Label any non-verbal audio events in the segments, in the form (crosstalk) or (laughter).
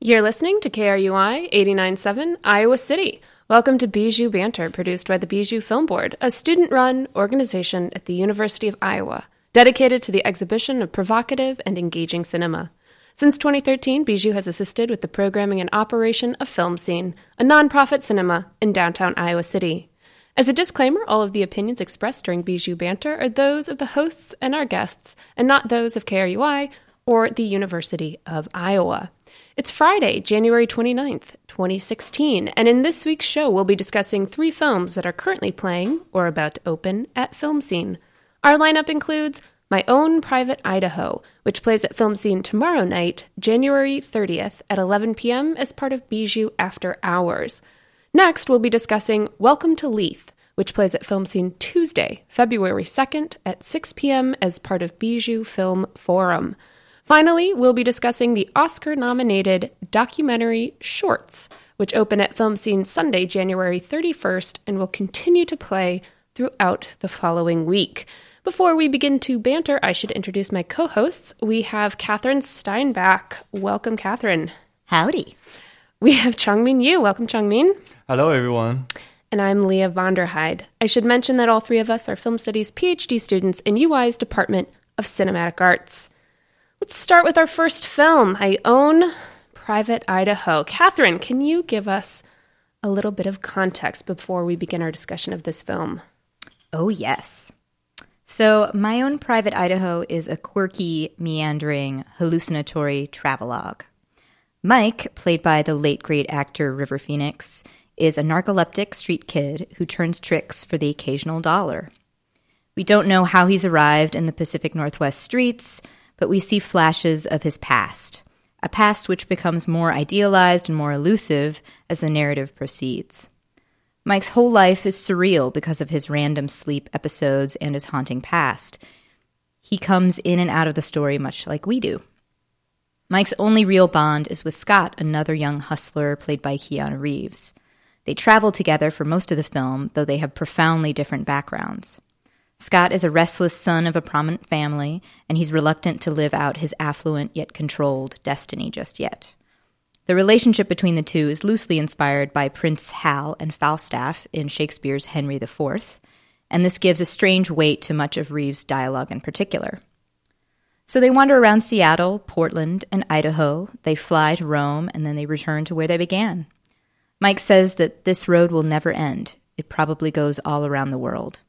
You're listening to KRUI 89.7 Iowa City. Welcome to Bijou Banter, produced by the Bijou Film Board, a student run organization at the University of Iowa, dedicated to the exhibition of provocative and engaging cinema. Since 2013, Bijou has assisted with the programming and operation of Film Scene, a nonprofit cinema in downtown Iowa City. As a disclaimer, all of the opinions expressed during Bijou Banter are those of the hosts and our guests, and not those of KRUI or the University of Iowa. It's Friday, January 29th, 2016, and in this week's show, we'll be discussing three films that are currently playing or about to open at Film Scene. Our lineup includes My Own Private Idaho, which plays at Film Scene tomorrow night, January 30th at 11 p.m. as part of Bijou After Hours. Next, we'll be discussing Welcome to Leith, which plays at Film Scene Tuesday, February 2nd at 6 p.m. as part of Bijou Film Forum. Finally, we'll be discussing the Oscar nominated documentary Shorts, which open at Film Scene Sunday, January 31st, and will continue to play throughout the following week. Before we begin to banter, I should introduce my co hosts. We have Catherine Steinbach. Welcome, Catherine. Howdy. We have Changmin Yu. Welcome, Changmin. Hello, everyone. And I'm Leah Vonderheide. I should mention that all three of us are film studies PhD students in UI's Department of Cinematic Arts. Let's start with our first film, My Own Private Idaho. Catherine, can you give us a little bit of context before we begin our discussion of this film? Oh, yes. So, My Own Private Idaho is a quirky, meandering, hallucinatory travelogue. Mike, played by the late great actor River Phoenix, is a narcoleptic street kid who turns tricks for the occasional dollar. We don't know how he's arrived in the Pacific Northwest streets, but we see flashes of his past, a past which becomes more idealized and more elusive as the narrative proceeds. Mike's whole life is surreal because of his random sleep episodes and his haunting past. He comes in and out of the story much like we do. Mike's only real bond is with Scott, another young hustler played by Keanu Reeves. They travel together for most of the film, though they have profoundly different backgrounds. Scott is a restless son of a prominent family, and he's reluctant to live out his affluent yet controlled destiny just yet. The relationship between the two is loosely inspired by Prince Hal and Falstaff in Shakespeare's Henry IV, and this gives a strange weight to much of Reeves' dialogue in particular. So they wander around Seattle, Portland, and Idaho. They fly to Rome, and then they return to where they began. Mike says that this road will never end. It probably goes all around the world.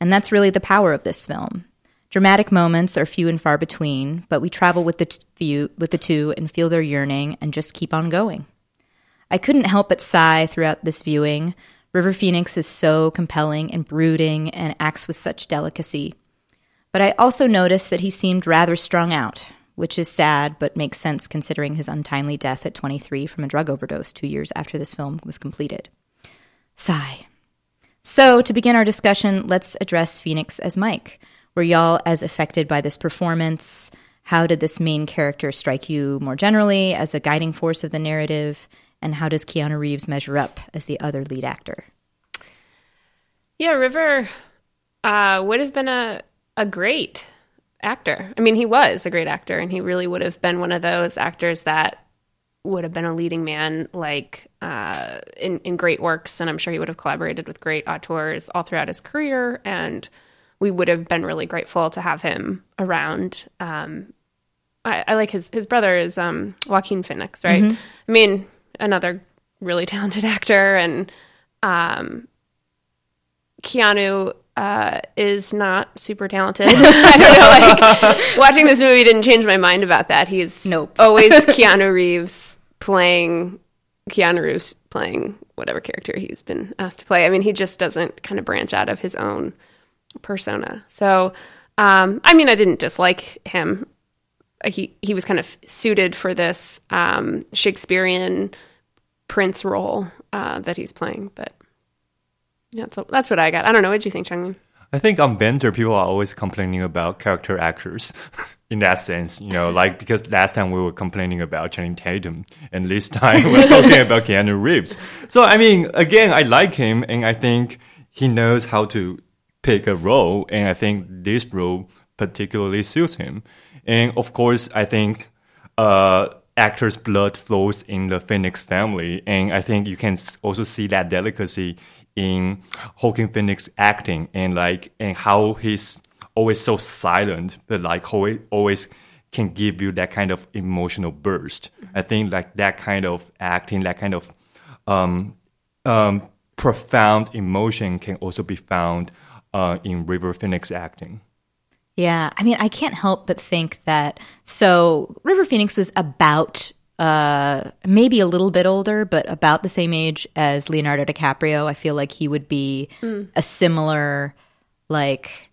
And that's really the power of this film. Dramatic moments are few and far between, but we travel with the t- few, with the two and feel their yearning and just keep on going. I couldn't help but sigh throughout this viewing. River Phoenix is so compelling and brooding and acts with such delicacy. But I also noticed that he seemed rather strung out, which is sad but makes sense considering his untimely death at 23 from a drug overdose two years after this film was completed. Sigh. So, to begin our discussion, let's address Phoenix as Mike. Were y'all as affected by this performance? How did this main character strike you more generally as a guiding force of the narrative? And how does Keanu Reeves measure up as the other lead actor? Yeah, River uh, would have been a, a great actor. I mean, he was a great actor, and he really would have been one of those actors that would have been a leading man like uh, in in great works, and I'm sure he would have collaborated with great auteurs all throughout his career, and we would have been really grateful to have him around. Um, I, I, like his his brother is um, Joaquin Phoenix, right? Mm-hmm. I mean, another really (laughs) talented actor, and um, Keanu uh, is not super talented. (laughs) I don't know. (laughs) Like watching this movie didn't change my mind about that. He's nope. (laughs) always Keanu Reeves playing Keanu Reeves playing whatever character he's been asked to play. I mean, he just doesn't kind of branch out of his own persona. So, um, I mean, I didn't dislike him. He he was kind of suited for this um, Shakespearean prince role uh, that he's playing, but yeah, so that's what I got. I don't know. What do you think, Changmin? I think on Banter, people are always complaining about character actors (laughs) in that sense, you know, like because last time we were complaining about Channing Tatum, and this time we're (laughs) talking about Keanu Reeves. So, I mean, again, I like him, and I think he knows how to pick a role, and I think this role particularly suits him. And of course, I think uh, actor's blood flows in the Phoenix family, and I think you can also see that delicacy in Joaquin Phoenix acting and like and how he's always so silent, but like always can give you that kind of emotional burst. I think like that kind of acting, that kind of um, um, profound emotion can also be found uh, in River Phoenix acting. Yeah, I mean, I can't help but think that. So, River Phoenix was about uh, maybe a little bit older, but about the same age as Leonardo DiCaprio. I feel like he would be a similar, like,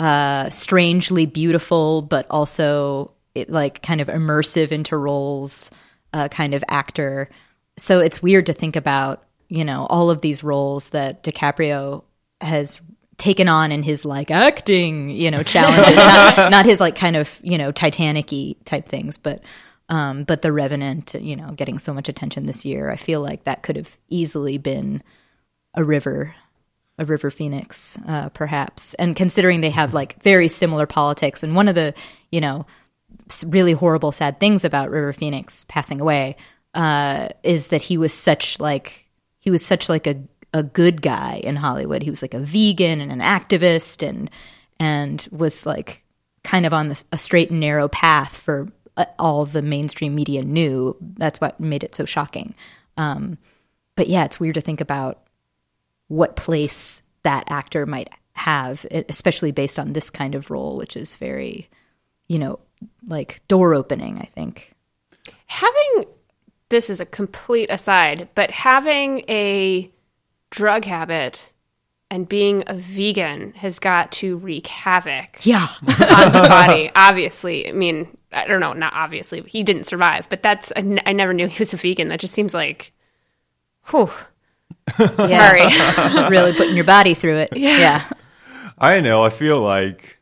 uh, strangely beautiful, but also it, like kind of immersive into roles uh, kind of actor. So it's weird to think about, you know, all of these roles that DiCaprio has taken on in his like acting, you know, challenges, (laughs) not, not his like kind of, you know, Titanic-y type things, but um, but The Revenant, you know, getting so much attention this year, I feel like that could have easily been a river, a river phoenix, uh, perhaps. And considering they have like very similar politics, and one of the, you know, really horrible, sad things about River Phoenix passing away uh, is that he was such like he was such like a a good guy in Hollywood. He was like a vegan and an activist, and and was like kind of on a straight and narrow path for all the mainstream media knew. That's what made it so shocking. Um, but yeah, it's weird to think about what place that actor might have, especially based on this kind of role, which is very, you know, like door opening. I think. having this is a complete aside, but having a drug habit and being a vegan has got to wreak havoc Yeah, on the body. (laughs) Obviously, I mean, I don't know, not obviously, he didn't survive, but that's I, n- I never knew he was a vegan. That just seems like, whew. Sorry. (laughs) just (laughs) really putting your body through it. Yeah, I know. I feel like,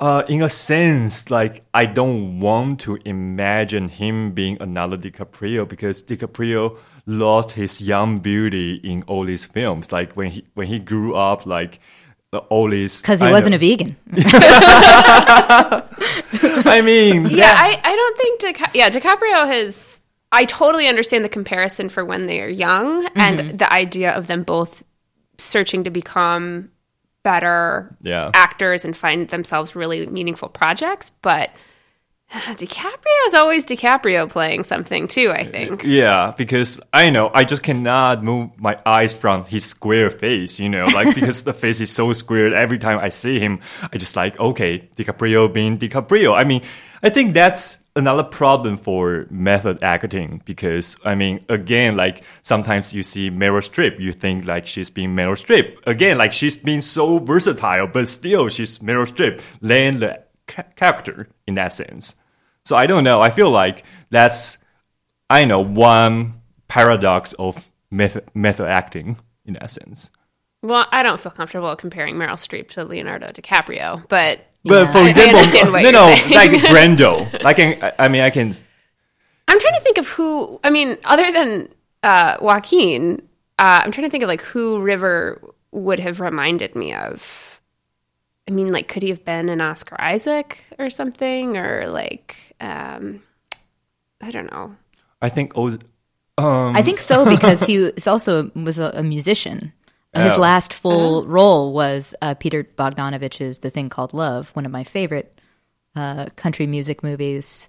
uh, in a sense, like I don't want to imagine him being another DiCaprio because DiCaprio lost his young beauty in all these films. Like when he when he grew up, like all these because he I wasn't know- a vegan. (laughs) I mean, Yeah, I, I don't think Dica- yeah DiCaprio has. I totally understand the comparison for when they are young and mm-hmm. the idea of them both searching to become better Yeah. actors and find themselves really meaningful projects. But (sighs) DiCaprio is always DiCaprio playing something too. I think. Yeah, because I know I just cannot move my eyes from his square face, you know, like because the face is so squared. Every time I see him, I just like, okay, DiCaprio being DiCaprio. I mean, I think that's another problem for method acting because I mean, again, like sometimes you see Meryl Streep, you think like she's being Meryl Streep. Again, like she's been so versatile, but still she's Meryl Streep, laying the character in that sense. So I don't know. I feel like that's I know one paradox of method, method acting in essence. Well, I don't feel comfortable comparing Meryl Streep to Leonardo DiCaprio, but But for example, no, no, saying. like (laughs) Brando. I can. I mean, I can. I'm trying to think of who. I mean, other than uh, Joaquin, uh, I'm trying to think of like who River would have reminded me of. I mean, like, could he have been an Oscar Isaac or something, or like, um, I don't know. I think. Oz- Um, I think so (laughs) because he was also was a, a musician. His Oh. last full role was uh, Peter Bogdanovich's "The Thing Called Love," one of my favorite uh, country music movies,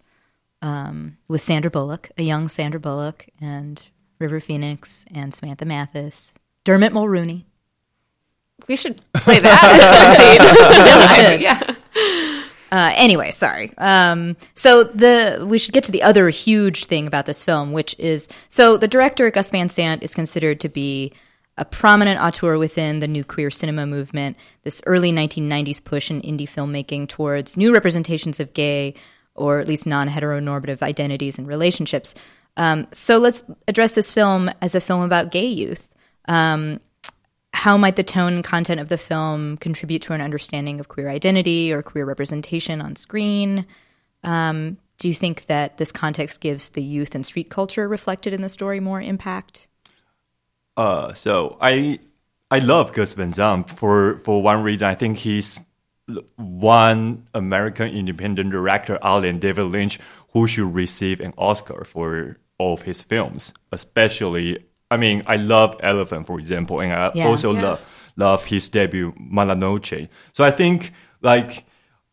um, with Sandra Bullock, a young Sandra Bullock, and River Phoenix and Samantha Mathis, Dermot Mulroney. We should play that. (laughs) (laughs) Really should. yeah. Uh, anyway, sorry. Um, so the we should get to the other huge thing about this film, which is so the director Gus Van Sant is considered to be a prominent auteur within the new queer cinema movement. This early 1990s push in indie filmmaking towards new representations of gay or at least non-heteronormative identities and relationships. Um, so let's address this film as a film about gay youth how might the tone and content of the film contribute to an understanding of queer identity or queer representation on screen? Um, do you think that this context gives the youth and street culture reflected in the story more impact? Uh, so I I love Gus Van Sant for for one reason. I think he's one American independent director, other than David Lynch, who should receive an Oscar for all of his films, especially. I mean, I love Elephant, for example, and I Yeah. also Yeah. love love his debut Mala Noche. So I think like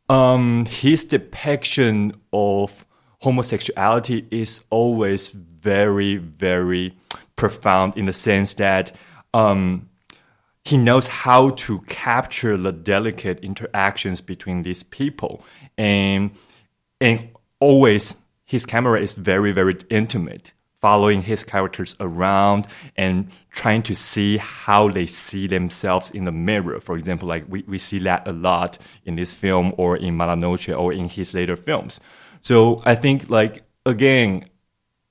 um, his depiction of homosexuality is always very, very profound in the sense that um, he knows how to capture the delicate interactions between these people, and and always his camera is very, very intimate. Following his characters around and trying to see how they see themselves in the mirror. For example, like we, we see that a lot in this film or in Mala Noche or in his later films. So I think like again,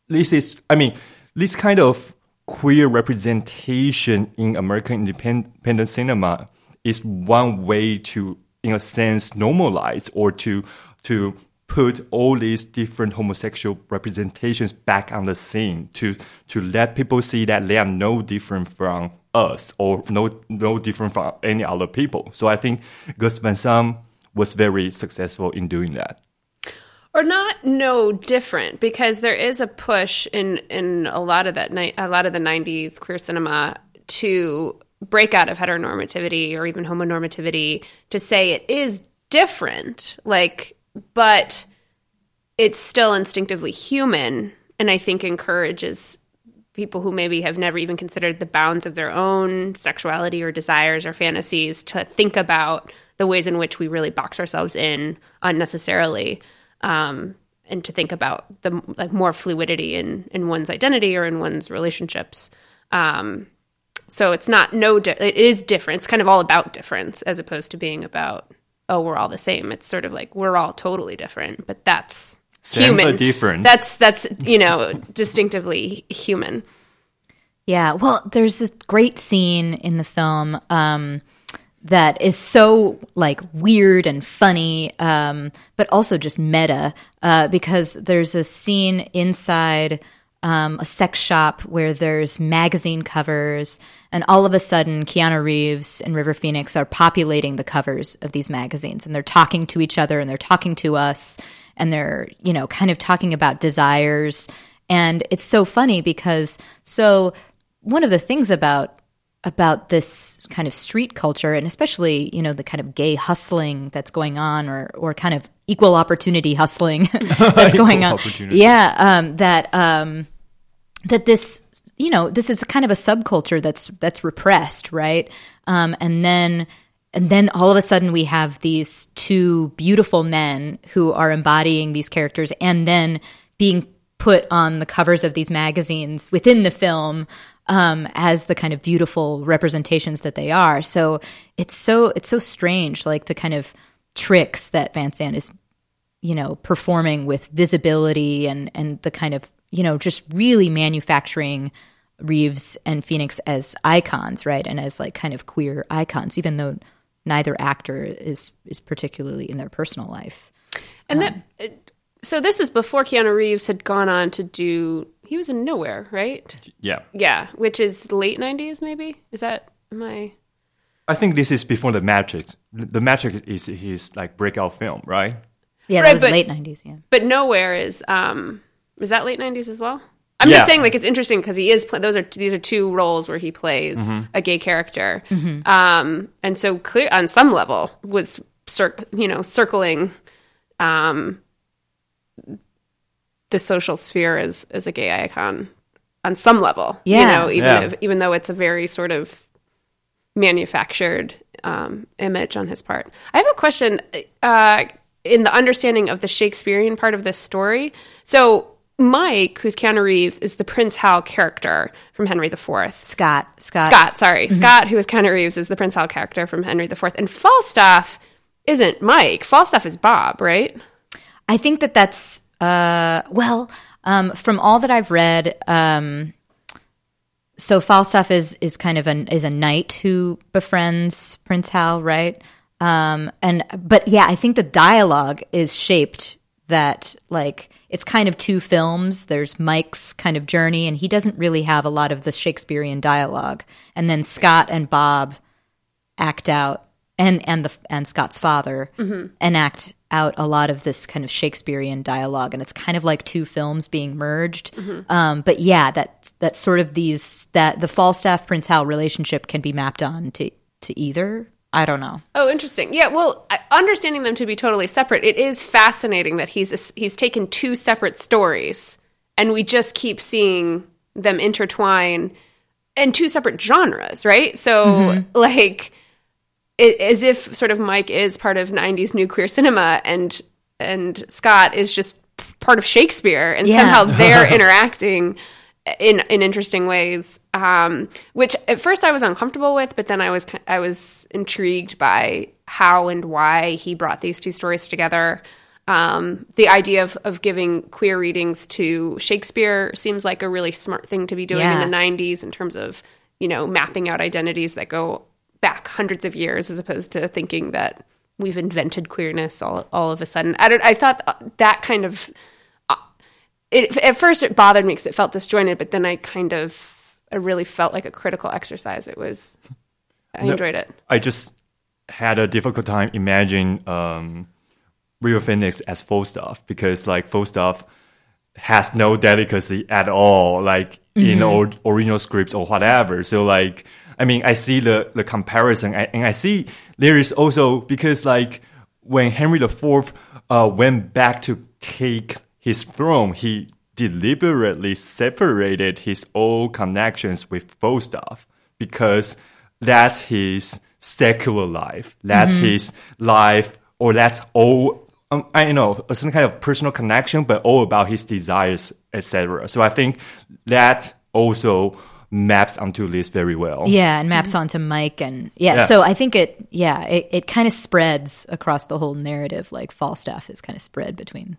this is I mean, this kind of queer representation in American independent cinema is one way to, in a sense, normalize or to to put all these different homosexual representations back on the scene to to let people see that they are no different from us or no no different from any other people. So I think Gus Van Sant was very successful in doing that. or not no different because there is a push in in a lot of that ni- a lot of the 90s queer cinema to break out of heteronormativity or even homonormativity to say it is different like but it's still instinctively human and i think encourages people who maybe have never even considered the bounds of their own sexuality or desires or fantasies to think about the ways in which we really box ourselves in unnecessarily um, and to think about the like more fluidity in in one's identity or in one's relationships. Um, so it's not no di- it is different. It's kind of all about difference as opposed to being about oh we're all the same. It's sort of like we're all totally different but that's Same human. different. that's that's you know (laughs) distinctively human. Yeah, well, there's this great scene in the film um, that is so like weird and funny, um, but also just meta uh, because there's a scene inside um, a sex shop where there's magazine covers, and all of a sudden, Keanu Reeves and River Phoenix are populating the covers of these magazines, and they're talking to each other, and they're talking to us, and they're you know kind of talking about desires, and it's so funny because so one of the things about about this kind of street culture and especially you know the kind of gay hustling that's going on or or kind of equal opportunity hustling (laughs) that's (laughs) going on. yeah um, that um, that this you know this is kind of a subculture that's that's repressed right? Um, and then and then all of a sudden we have these two beautiful men who are embodying these characters and then being put on the covers of these magazines within the film um, as the kind of beautiful representations that they are. So it's so it's so strange, like the kind of tricks that Van Sant is, you know, performing with visibility and and the kind of you know just really manufacturing Reeves and Phoenix as icons, right, and as like kind of queer icons, even though neither actor is is particularly in their personal life. And that, so this is before Keanu Reeves had gone on to do. He was in Nowhere, right? Yeah. Yeah, which is late '90s, maybe. Is that my? I? I think this is before the Matrix. The the Matrix is his like breakout film, right? Yeah, Right, that was but- late nineties. Yeah. But Nowhere is. um Is that late '90s as well? I'm Yeah. just saying, like it's interesting because he is. Play, those are these are two roles where he plays a gay character, um, and so clear on some level was cir- you know circling um, the social sphere as as a gay icon on some level. Yeah. you know, even Yeah. if, even though it's a very sort of manufactured um, image on his part. I have a question uh, in the understanding of the Shakespearean part of this story. So Mike, who's Keanu Reeves, is the Prince Hal character from Henry IV. Scott, Scott, Scott, sorry, Scott, who is Keanu Reeves, is the Prince Hal character from Henry IV, and Falstaff isn't Mike. Falstaff is Bob, right? I think that that's uh, well, um, from all that I've read. Um, so Falstaff is is kind of an is a knight who befriends Prince Hal, right? Um, and but yeah, I think the dialogue is shaped that like it's kind of two films. There's Mike's kind of journey, and he doesn't really have a lot of the Shakespearean dialogue, and then Scott and Bob act out and and the and Scott's father mm-hmm. enact out a lot of this kind of Shakespearean dialogue, and it's kind of like two films being merged. Mm-hmm. Um, but yeah, that that sort of these that the Falstaff Prince Hal relationship can be mapped on to to either. I don't know. Oh, interesting. Yeah, well, understanding them to be totally separate, it is fascinating that he's he's taken two separate stories, and we just keep seeing them intertwine in two separate genres, right? So, mm-hmm. like, it, as if sort of Mike is part of '90s new queer cinema, and and Scott is just part of Shakespeare, and Yeah. somehow they're (laughs) interacting in in interesting ways. Um, which at first I was uncomfortable with, but then I was I was intrigued by how and why he brought these two stories together. Um, the idea of, of giving queer readings to Shakespeare seems like a really smart thing to be doing Yeah. in the 90s in terms of, you know, mapping out identities that go back hundreds of years as opposed to thinking that we've invented queerness all, all of a sudden. I, don't, I thought that kind of it, at first it bothered me because it felt disjointed, but then I kind of I really felt like a critical exercise. It was I No. enjoyed it. I just had a difficult time imagining um, River Phoenix as Falstaff because like Falstaff has no delicacy at all, like in or, original scripts or whatever. So like, I mean, I see the the comparison, and I see there is also because like when Henry IV uh, went back to take his throne, he deliberately separated his old connections with Falstaff because that's his secular life. That's his life, or that's all. Um, I know some kind of personal connection, but all about his desires, etc. So I think that also maps onto Liz very well. Yeah, and maps mm-hmm. onto Mike and yeah, Yeah. so I think it yeah, it, it kind of spreads across the whole narrative like Falstaff is kind of spread between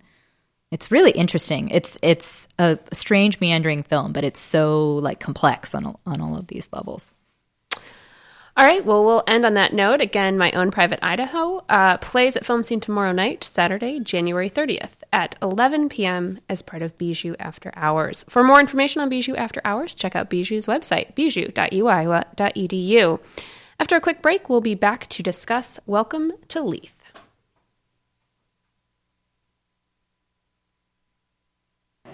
It's really interesting. It's it's a strange meandering film, but it's so like complex on on all of these levels. All right, well, we'll end on that note. Again, My Own Private Idaho uh, plays at Film Scene tomorrow night, Saturday, January 30th at 11 p.m. as part of Bijou After Hours. For more information on Bijou After Hours, check out Bijou's website, bijou.uiowa.edu. After a quick break, we'll be back to discuss Welcome to Leith.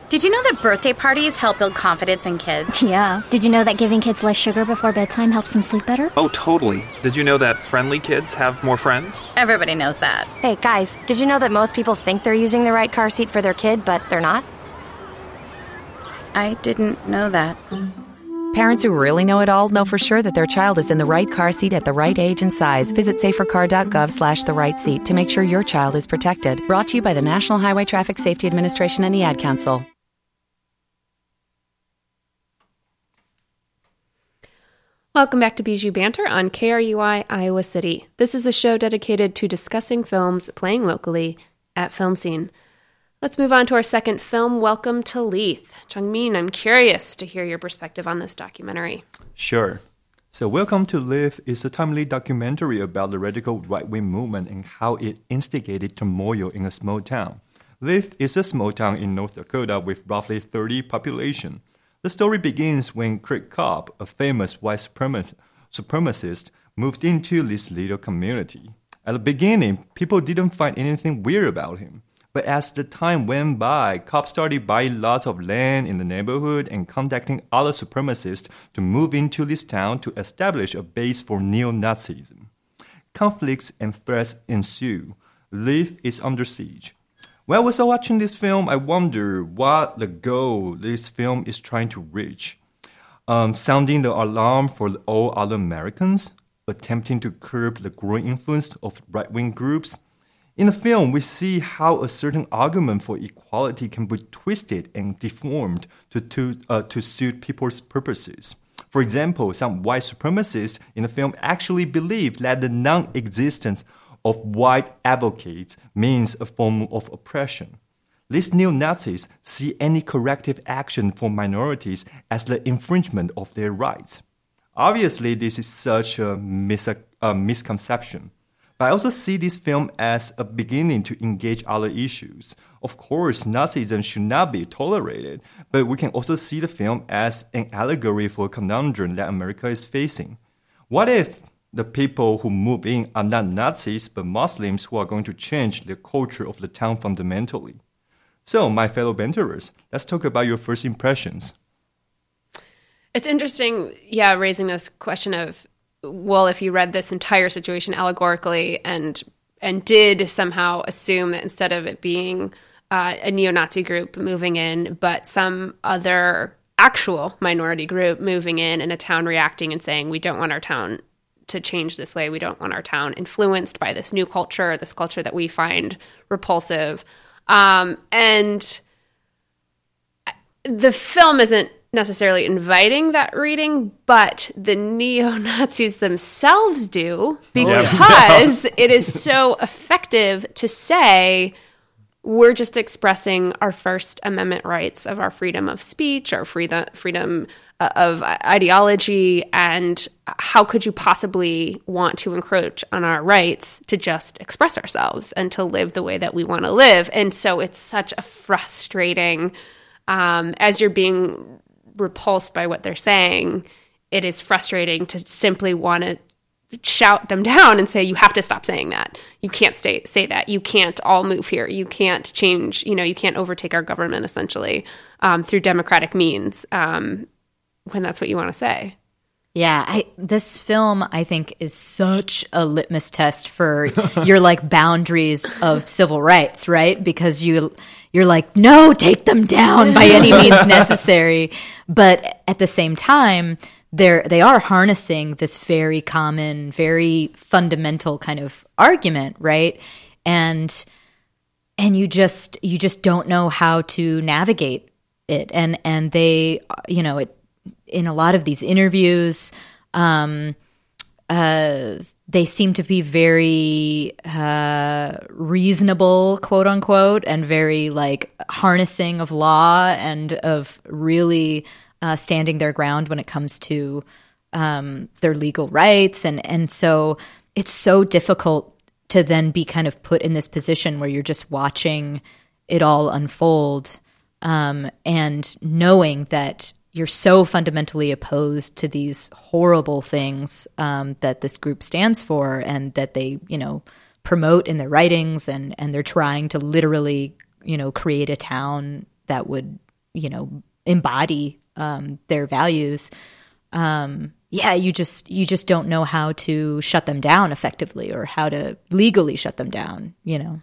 Did you know that birthday parties help build confidence in kids? (laughs) Yeah. Did you know that giving kids less sugar before bedtime helps them sleep better? Oh, totally. Did you know that friendly kids have more friends? Everybody knows that. Hey, guys, did you know that most people think they're using the right car seat for their kid, but they're not? I didn't know that. Parents who really know it all know for sure that their child is in the right car seat at the right age and size. Visit safercar.gov slash the right seat to make sure your child is protected. Brought to you by the National Highway Traffic Safety Administration and the Ad Council. Welcome back to Bijou Banter on KRUI Iowa City. This is a show dedicated to discussing films playing locally at Film Scene. Let's move on to our second film, Welcome to Leith. Changmin, I'm curious to hear your perspective on this documentary. Sure. So, Welcome to Leith is a timely documentary about the radical right wing movement and how it instigated turmoil in a small town. Leith is a small town in North Dakota with roughly 30 population. The story begins when Craig Cobb, a famous white supremacist, moved into this little community. At the beginning, people didn't find anything weird about him. But as the time went by, cops started buying lots of land in the neighborhood and contacting other supremacists to move into this town to establish a base for neo Nazism. Conflicts and threats ensue. Leith is under siege. While was watching this film, I wonder what the goal this film is trying to reach. Um, sounding the alarm for all other Americans, attempting to curb the growing influence of right wing groups. In the film, we see how a certain argument for equality can be twisted and deformed to, to, uh, to suit people's purposes. For example, some white supremacists in the film actually believe that the non existence of white advocates means a form of oppression. These neo Nazis see any corrective action for minorities as the infringement of their rights. Obviously, this is such a, mis- a misconception. But I also see this film as a beginning to engage other issues. Of course, Nazism should not be tolerated, but we can also see the film as an allegory for a conundrum that America is facing. What if the people who move in are not Nazis but Muslims who are going to change the culture of the town fundamentally. So, my fellow banterers, let's talk about your first impressions. It's interesting, yeah, raising this question of well, if you read this entire situation allegorically and and did somehow assume that instead of it being uh, a neo-Nazi group moving in, but some other actual minority group moving in and a town reacting and saying, we don't want our town to change this way. We don't want our town influenced by this new culture, this culture that we find repulsive. Um, and the film isn't necessarily inviting that reading, but the neo Nazis themselves do because (laughs) it is so effective to say, we're just expressing our First Amendment rights of our freedom of speech, our freedom freedom uh, of ideology, and how could you possibly want to encroach on our rights to just express ourselves and to live the way that we want to live? And so it's such a frustrating, um, as you're being repulsed by what they're saying, it is frustrating to simply want to shout them (laughs) down and say you have to stop saying that. You can't stay, say that. You can't all move here. You can't change you know you can't overtake our government essentially um, through democratic means um, when that's what you want to say. Yeah, I, this film I think is such a litmus test for (laughs) your like boundaries of civil rights, right? Because you you're like, no, take them down by any (laughs) means necessary, but at the same time, they're they are harnessing this very common, very fundamental kind of argument, right? And and you just you just don't know how to navigate it, and and they you know it in a lot of these interviews. Um, uh, they seem to be very uh, reasonable, quote unquote, and very like harnessing of law and of really uh, standing their ground when it comes to um, their legal rights, and and so it's so difficult to then be kind of put in this position where you're just watching it all unfold um, and knowing that you're so fundamentally opposed to these horrible things um, that this group stands for and that they you know promote in their writings and and they're trying to literally you know create a town that would you know embody um, their values, um, yeah, you just you just don't know how to shut them down effectively or how to legally shut them down. You know.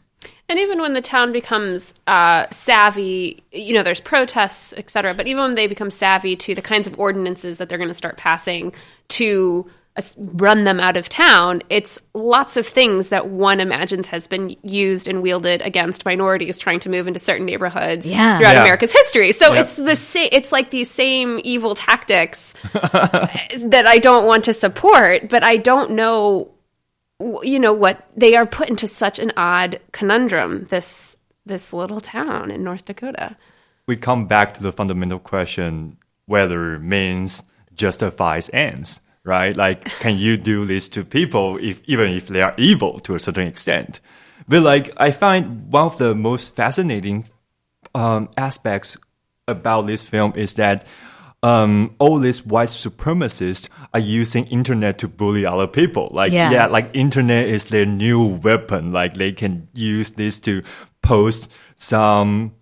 And even when the town becomes uh, savvy, you know, there's protests, et cetera, but even when they become savvy to the kinds of ordinances that they're going to start passing to run them out of town. It's lots of things that one imagines has been used and wielded against minorities trying to move into certain neighborhoods yeah. throughout Yeah. America's history. So Yep. it's the same. It's like these same evil tactics (laughs) that I don't want to support, but I don't know. You know what they are put into such an odd conundrum. This this little town in North Dakota. we come back to the fundamental question whether means justifies ends, right? Like, can you do this to people if even if they are evil to a certain extent? But like, I find one of the most fascinating um, aspects about this film is that um, all these white supremacists are using internet to bully other people. Like, Yeah. yeah, like internet is their new weapon. Like, they can use this to post some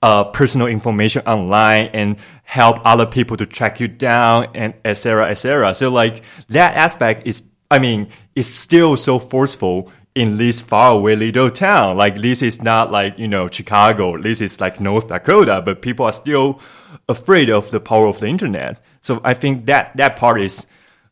uh, personal information online and help other people to track you down and etc. cetera, et cetera. So like that aspect is, I mean, it's still so forceful in this faraway little town. Like this is not like, you know, Chicago. This is like North Dakota, but people are still afraid of the power of the internet. So I think that, that part is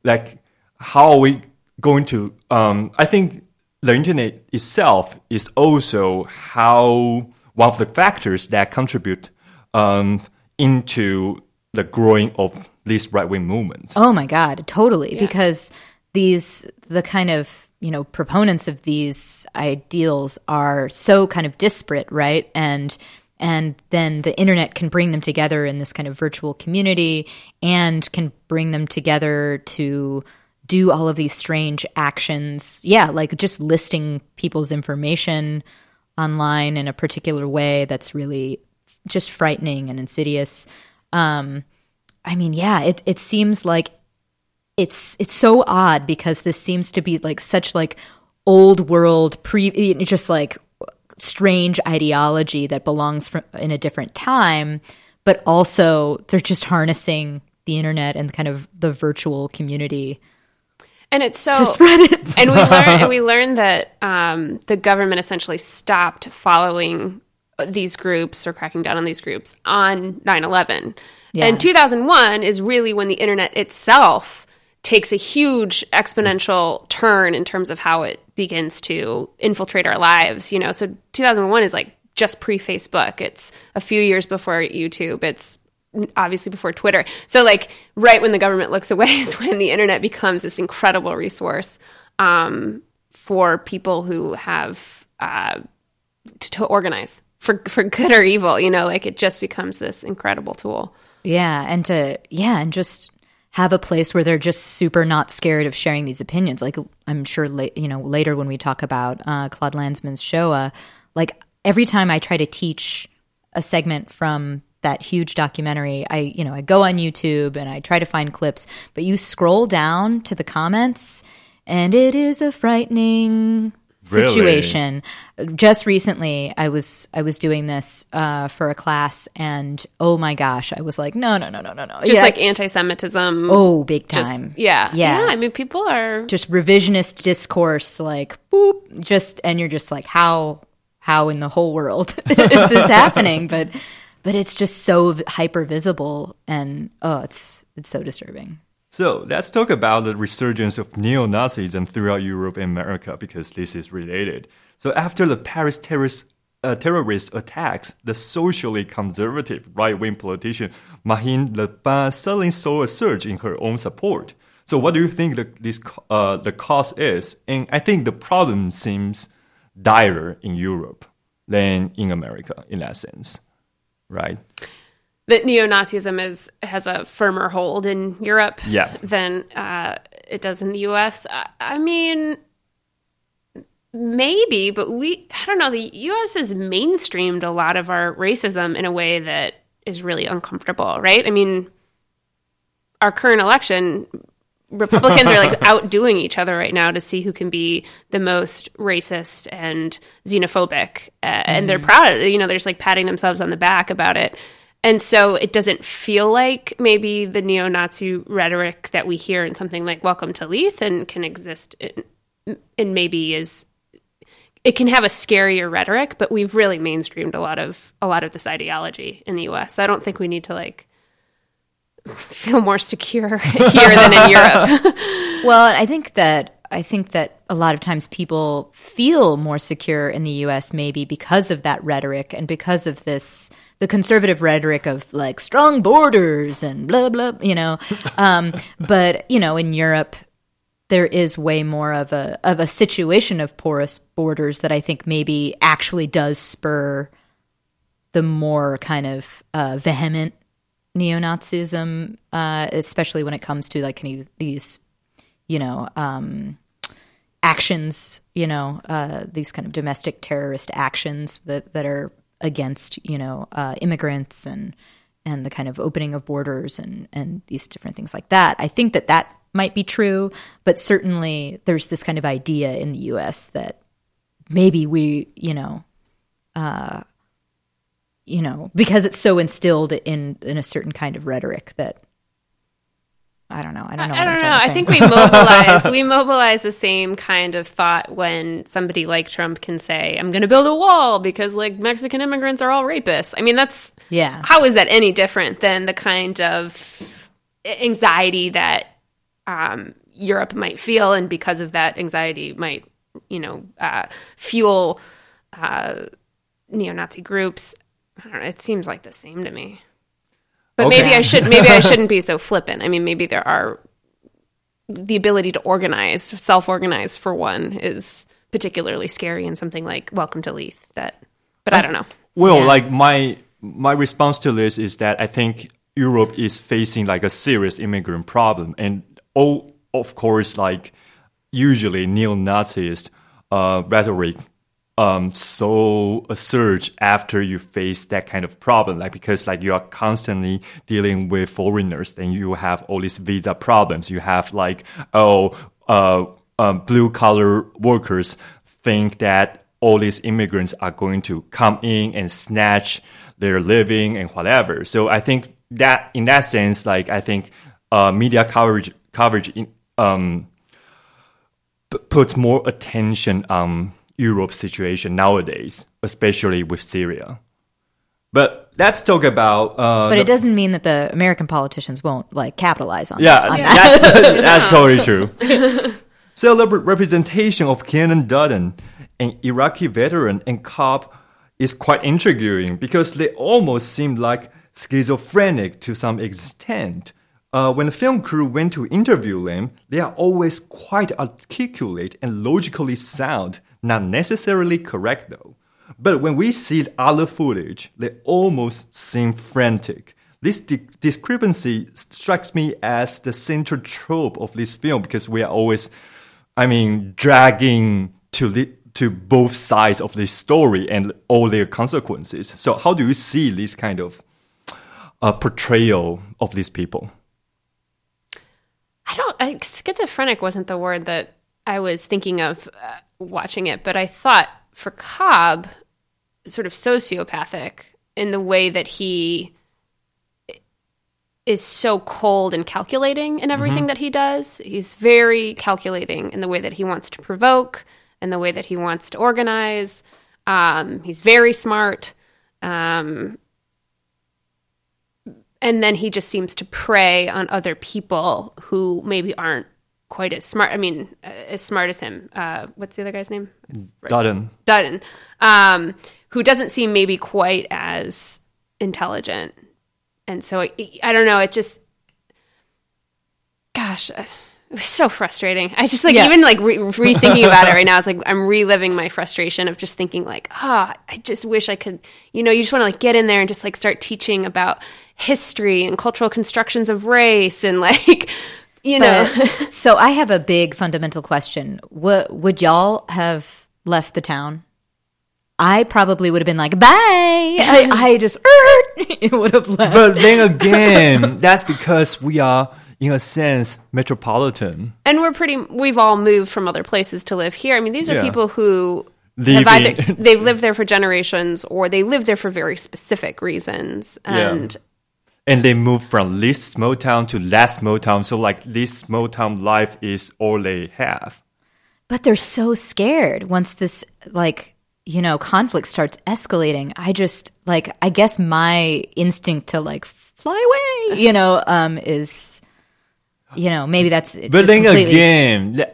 like, how are we going to, um, I think the internet itself is also how one of the factors that contribute um, into the growing of these right wing movements. Oh my god, totally. Because these the kind of you know proponents of these ideals are so kind of disparate, right? And and then the internet can bring them together in this kind of virtual community and can bring them together to do all of these strange actions. Yeah, like just listing people's information online in a particular way that's really just frightening and insidious. Um, I mean, yeah, it it seems like it's it's so odd because this seems to be like such like old world pre just like strange ideology that belongs from, in a different time but also they're just harnessing the internet and kind of the virtual community and it's so to spread it. (laughs) and we learned and we (laughs) learned that um, the government essentially stopped following these groups or cracking down on these groups on 9-11 Yeah. and 2001 is really when the internet itself takes a huge exponential turn in terms of how it begins to infiltrate our lives you know so 2001 is like just pre-facebook it's a few years before youtube it's obviously before Twitter. So like right when the government looks away (laughs) is when the internet becomes this incredible resource um, for people who have uh, to, to organize for for good or evil. You know, like it just becomes this incredible tool. Yeah, and to yeah, and just have a place where they're just super not scared of sharing these opinions. Like I'm sure, la- you know, later when we talk about uh, Claude Lanzmann's Shoah, like every time I try to teach a segment from that huge documentary, I you know I go on YouTube and I try to find clips, but you scroll down to the comments, and it is a frightening Really? situation. Just recently, I was I was doing this uh, for a class, and oh my gosh, I was like, no, no, no, no, no, no, Just Yeah. like anti-Semitism. oh, big just- time, yeah, Yeah. yeah. I mean, people are just revisionist discourse, like boop, just and you're just like, how how in the whole world (laughs) is this happening? But but it's just so hyper visible, and oh, it's it's so disturbing. So let's talk about the resurgence of neo Nazism throughout Europe and America because this is related. So after the Paris terrorist, uh, terrorist attacks, the socially conservative right wing politician Marine Le Pen suddenly saw a surge in her own support. So what do you think the, this, uh, the cause is? And I think the problem seems dire in Europe than in America in that sense, right? That neo-Nazism is has a firmer hold in Europe Yeah. than uh, it does in the U.S. I, I mean, maybe, but we I don't know. The U.S. has mainstreamed a lot of our racism in a way that is really uncomfortable, right? I mean, our current election. Republicans are like (laughs) outdoing each other right now to see who can be the most racist and xenophobic, uh, and they're proud. Of. You know, they're just like patting themselves on the back about it. And so it doesn't feel like maybe the neo Nazi rhetoric that we hear in something like Welcome to Leith and can exist and maybe is it can have a scarier rhetoric, but we've really mainstreamed a lot of a lot of this ideology in the US. I don't think we need to like (laughs) feel more secure (laughs) here than in Europe. (laughs) Well, I think that I think that a lot of times people feel more secure in the U.S. maybe because of that rhetoric and because of this the conservative rhetoric of like strong borders and blah blah. You know, (laughs) um, but you know, in Europe. There is way more of a of a situation of porous borders that I think maybe actually does spur the more kind of uh, vehement neo-Nazism, uh, especially when it comes to like kind of these, you know, um, actions, you know, uh, these kind of domestic terrorist actions that that are against, you know, uh, immigrants and and the kind of opening of borders and and these different things like that. I think that that might be true, but certainly there's this kind of idea in the U.S. that maybe we, you know, uh, you know, because it's so instilled in in a certain kind of rhetoric that I don't know. I don't know. I don't know. I think we mobilize (laughs) we mobilize the same kind of thought when somebody like Trump can say, "I'm going to build a wall because like Mexican immigrants are all rapists." I mean, that's Yeah. How is that any different than the kind of anxiety that um, Europe might feel, and because of that anxiety, might you know uh, fuel uh, neo-Nazi groups? I don't know. It seems like the same to me. But Okay. maybe I should maybe I (laughs) shouldn't be so flippant. I mean, maybe there are the ability to organize, self-organize for one is particularly scary in something like Welcome to Leith that but I don't know. Well, Yeah. like my my response to this is that I think Europe is facing like a serious immigrant problem, and all of course, like usually neo-Nazist uh, rhetoric um so a surge after you face that kind of problem like because like you are constantly dealing with foreigners and you have all these visa problems. You have like oh uh um, blue collar workers think that all these immigrants are going to come in and snatch their living and whatever. So i think that in that sense like i think uh media coverage coverage in um puts more attention on Europe's situation nowadays, especially with Syria. But let's talk about. Uh, But it doesn't mean that the American politicians won't like capitalize on. It. Yeah, on that's, (laughs) (laughs) that's totally true. (laughs) so the representation of Kynan Dutton, an Iraqi veteran and cop, is quite intriguing because they almost seem like schizophrenic to some extent. Uh, when the film crew went to interview them, they are always quite articulate and logically sound, not necessarily correct though. But when we see other footage, they almost seem frantic. This di- discrepancy strikes me as the central trope of this film because we are always, I mean, dragging to the, to both sides of this story and all their consequences. So, how do you see this kind of uh, portrayal of these people? I don't. I, schizophrenic wasn't the word that I was thinking of uh, watching it, but I thought for Cobb, sort of sociopathic in the way that he is so cold and calculating in everything that he does. He's very calculating in the way that he wants to provoke and the way that he wants to organize. Um, he's very smart. Um, and then he just seems to prey on other people who maybe aren't quite as smart. I mean, uh, as smart as him. Uh, what's the other guy's name? Dutton. Dutton, um, who doesn't seem maybe quite as intelligent. And so I, I don't know. It just, gosh, uh, it was so frustrating. I just like Yeah. even like re- rethinking about it (laughs) right now. It's like I'm reliving my frustration of just thinking like, ah, I just wish I could. You know, you just want to like get in there and just like start teaching about history and cultural constructions of race and (laughs) like, you know. But- (laughs) so I have a big fundamental question. Would would y'all have left the town? I probably would have been like, "Bye." (laughs) I, I just (laughs) it would have left. But then again, that's because we are, in a sense, metropolitan. And we're pretty. We've all moved from other places to live here. I mean, these are Yeah. people who Leaving. have either they've lived there for generations or they live there for very specific reasons. And and they move from this small town to that small town. So like this small town life is all they have. but they're so scared once this like you know conflict starts escalating. I just like I guess my instinct to like fly away, you know, um, is you know maybe that's But then completely- again,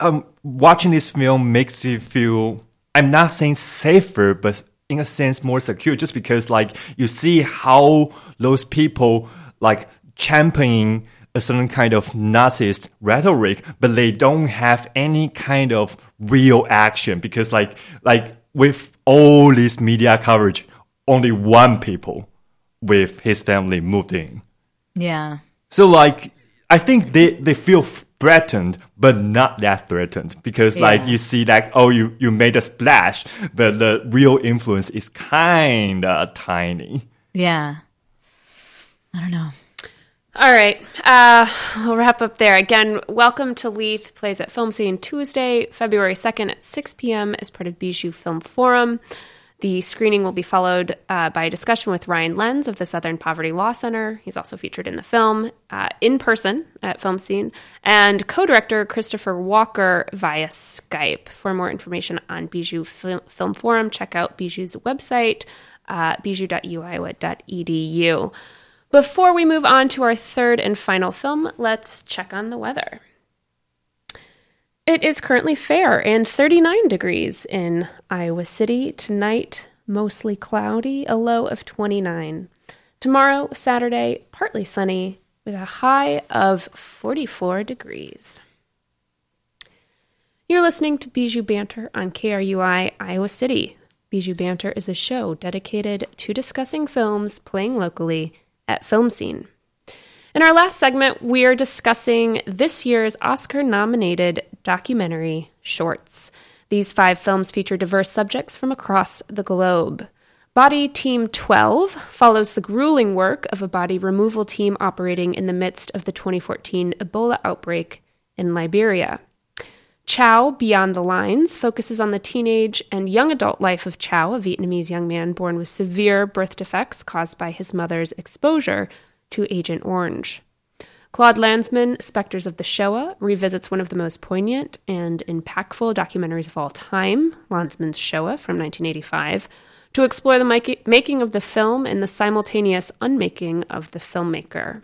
um, watching this film makes me feel I'm not saying safer, but in a sense more secure. Just because like you see how those people like championing a certain kind of Nazist rhetoric, but they don't have any kind of real action because like like with all this media coverage, only one people with his family moved in. yeah. So like I think they they feel threatened, but not that threatened because like you see like oh you you made a splash, but the real influence is kind of tiny. Yeah. I don't know. all right, uh, we'll wrap up there. Again, welcome to Leith plays at Film Scene Tuesday, February second at six p.m. as part of Bijou Film Forum. The screening will be followed uh, by a discussion with Ryan Lenz of the Southern Poverty Law Center. He's also featured in the film uh, in person at Film Scene, and co director Christopher Walker via Skype. For more information on Bijou Fil- Film Forum, check out Bijou's website, uh, bijou.uiowa.edu. Before we move on to our third and final film, let's check on the weather. It is currently fair and 39 degrees in Iowa City. Tonight, mostly cloudy, a low of 29. Tomorrow, Saturday, partly sunny with a high of 44 degrees. You're listening to Bijou Banter on KRUI Iowa City. Bijou Banter is a show dedicated to discussing films playing locally at Film Scene. In our last segment, we are discussing this year's Oscar nominated documentary, Shorts. These five films feature diverse subjects from across the globe. Body Team 12 follows the grueling work of a body removal team operating in the midst of the 2014 Ebola outbreak in Liberia. Chow Beyond the Lines focuses on the teenage and young adult life of Chow, a Vietnamese young man born with severe birth defects caused by his mother's exposure to Agent Orange. Claude Lanzmann, Spectres of the Shoah, revisits one of the most poignant and impactful documentaries of all time, Lanzmann's Shoah from 1985, to explore the making of the film and the simultaneous unmaking of the filmmaker.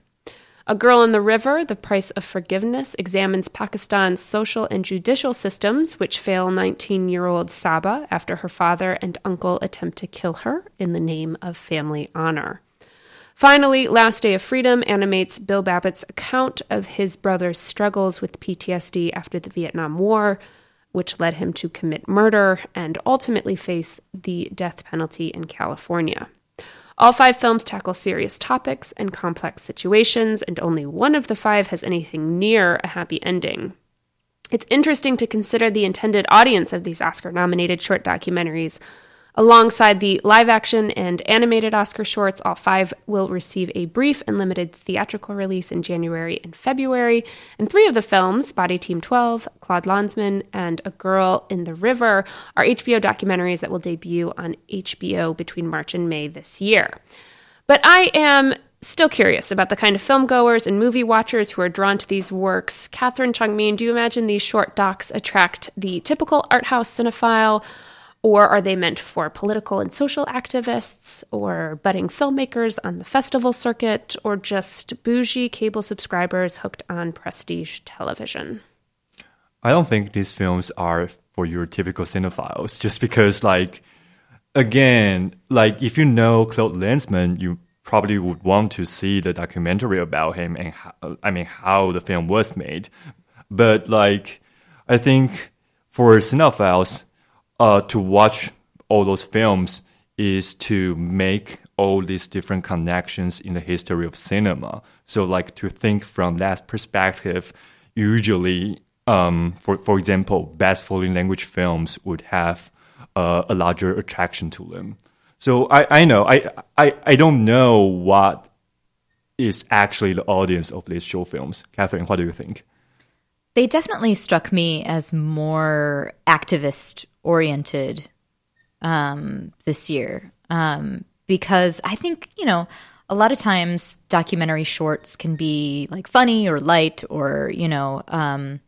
A Girl in the River, The Price of Forgiveness, examines Pakistan's social and judicial systems, which fail 19 year old Saba after her father and uncle attempt to kill her in the name of family honor. Finally, Last Day of Freedom animates Bill Babbitt's account of his brother's struggles with PTSD after the Vietnam War, which led him to commit murder and ultimately face the death penalty in California. All five films tackle serious topics and complex situations, and only one of the five has anything near a happy ending. It's interesting to consider the intended audience of these Oscar nominated short documentaries, Alongside the live action and animated Oscar shorts, all five will receive a brief and limited theatrical release in January and February. And three of the films, Body Team 12, Claude Lanzmann, and A Girl in the River, are HBO documentaries that will debut on HBO between March and May this year. But I am still curious about the kind of film goers and movie watchers who are drawn to these works. Catherine Changmin, do you imagine these short docs attract the typical art house cinephile? Or are they meant for political and social activists, or budding filmmakers on the festival circuit, or just bougie cable subscribers hooked on prestige television? I don't think these films are for your typical cinephiles, just because, like, again, like if you know Claude Lanzmann, you probably would want to see the documentary about him and how, I mean how the film was made. But like, I think for cinephiles uh, to watch all those films is to make all these different connections in the history of cinema. So, like to think from that perspective, usually, um, for for example, best foreign language films would have uh, a larger attraction to them. So I, I know I, I I don't know what is actually the audience of these show films. Catherine, what do you think? They definitely struck me as more activist oriented um, this year. Um, because I think you know a lot of times documentary shorts can be like funny or light or you know um,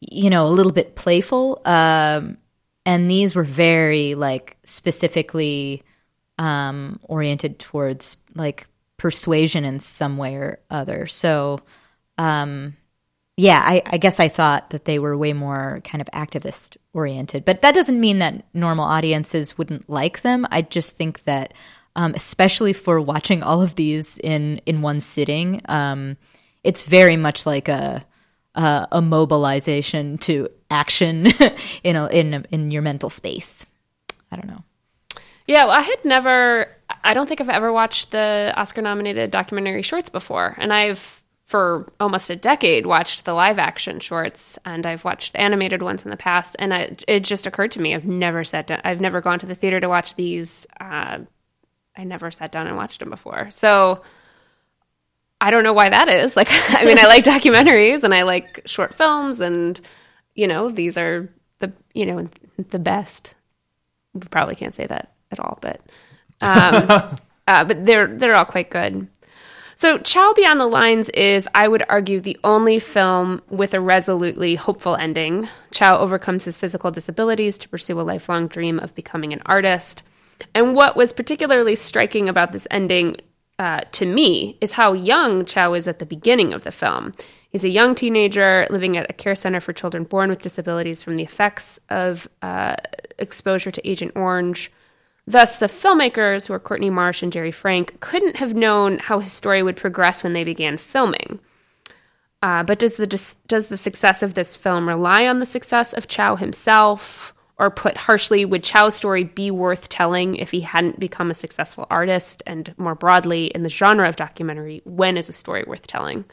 you know a little bit playful. Um, and these were very like specifically um, oriented towards like persuasion in some way or other. So um, yeah, I, I, guess I thought that they were way more kind of activist oriented, but that doesn't mean that normal audiences wouldn't like them. I just think that, um, especially for watching all of these in in one sitting, um, it's very much like a a, a mobilization to action (laughs) in in in your mental space. I don't know. Yeah, well, I had never. I don't think I've ever watched the Oscar nominated documentary shorts before, and I've for almost a decade watched the live action shorts and I've watched animated ones in the past and I, it just occurred to me I've never sat down I've never gone to the theater to watch these uh, I never sat down and watched them before. So I don't know why that is. (laughs) Like I mean I like documentaries and I like short films and you know these are the you know the best. We probably can't say that at all but um, (laughs) uh, but they're they're all quite good so, Chow Beyond the Lines is, I would argue, the only film with a resolutely hopeful ending. Chow overcomes his physical disabilities to pursue a lifelong dream of becoming an artist. And what was particularly striking about this ending uh, to me is how young Chow is at the beginning of the film. He's a young teenager living at a care center for children born with disabilities from the effects of uh, exposure to Agent Orange. Thus, the filmmakers, who are Courtney Marsh and Jerry Frank, couldn't have known how his story would progress when they began filming. Uh, but does the does the success of this film rely on the success of Chow himself? Or put harshly, would Chow's story be worth telling if he hadn't become a successful artist? And more broadly, in the genre of documentary, when is a story worth telling?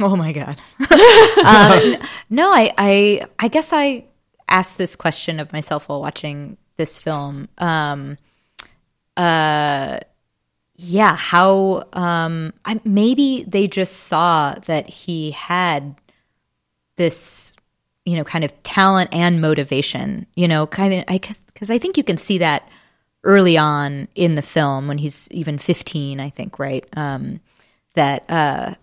Oh my god. (laughs) (laughs) um, no, I, I, I guess I asked this question of myself while watching this film. Um, uh, yeah, how um, I, maybe they just saw that he had this, you know, kind of talent and motivation. You know, kind of I because I think you can see that early on in the film when he's even fifteen. I think right um, that uh,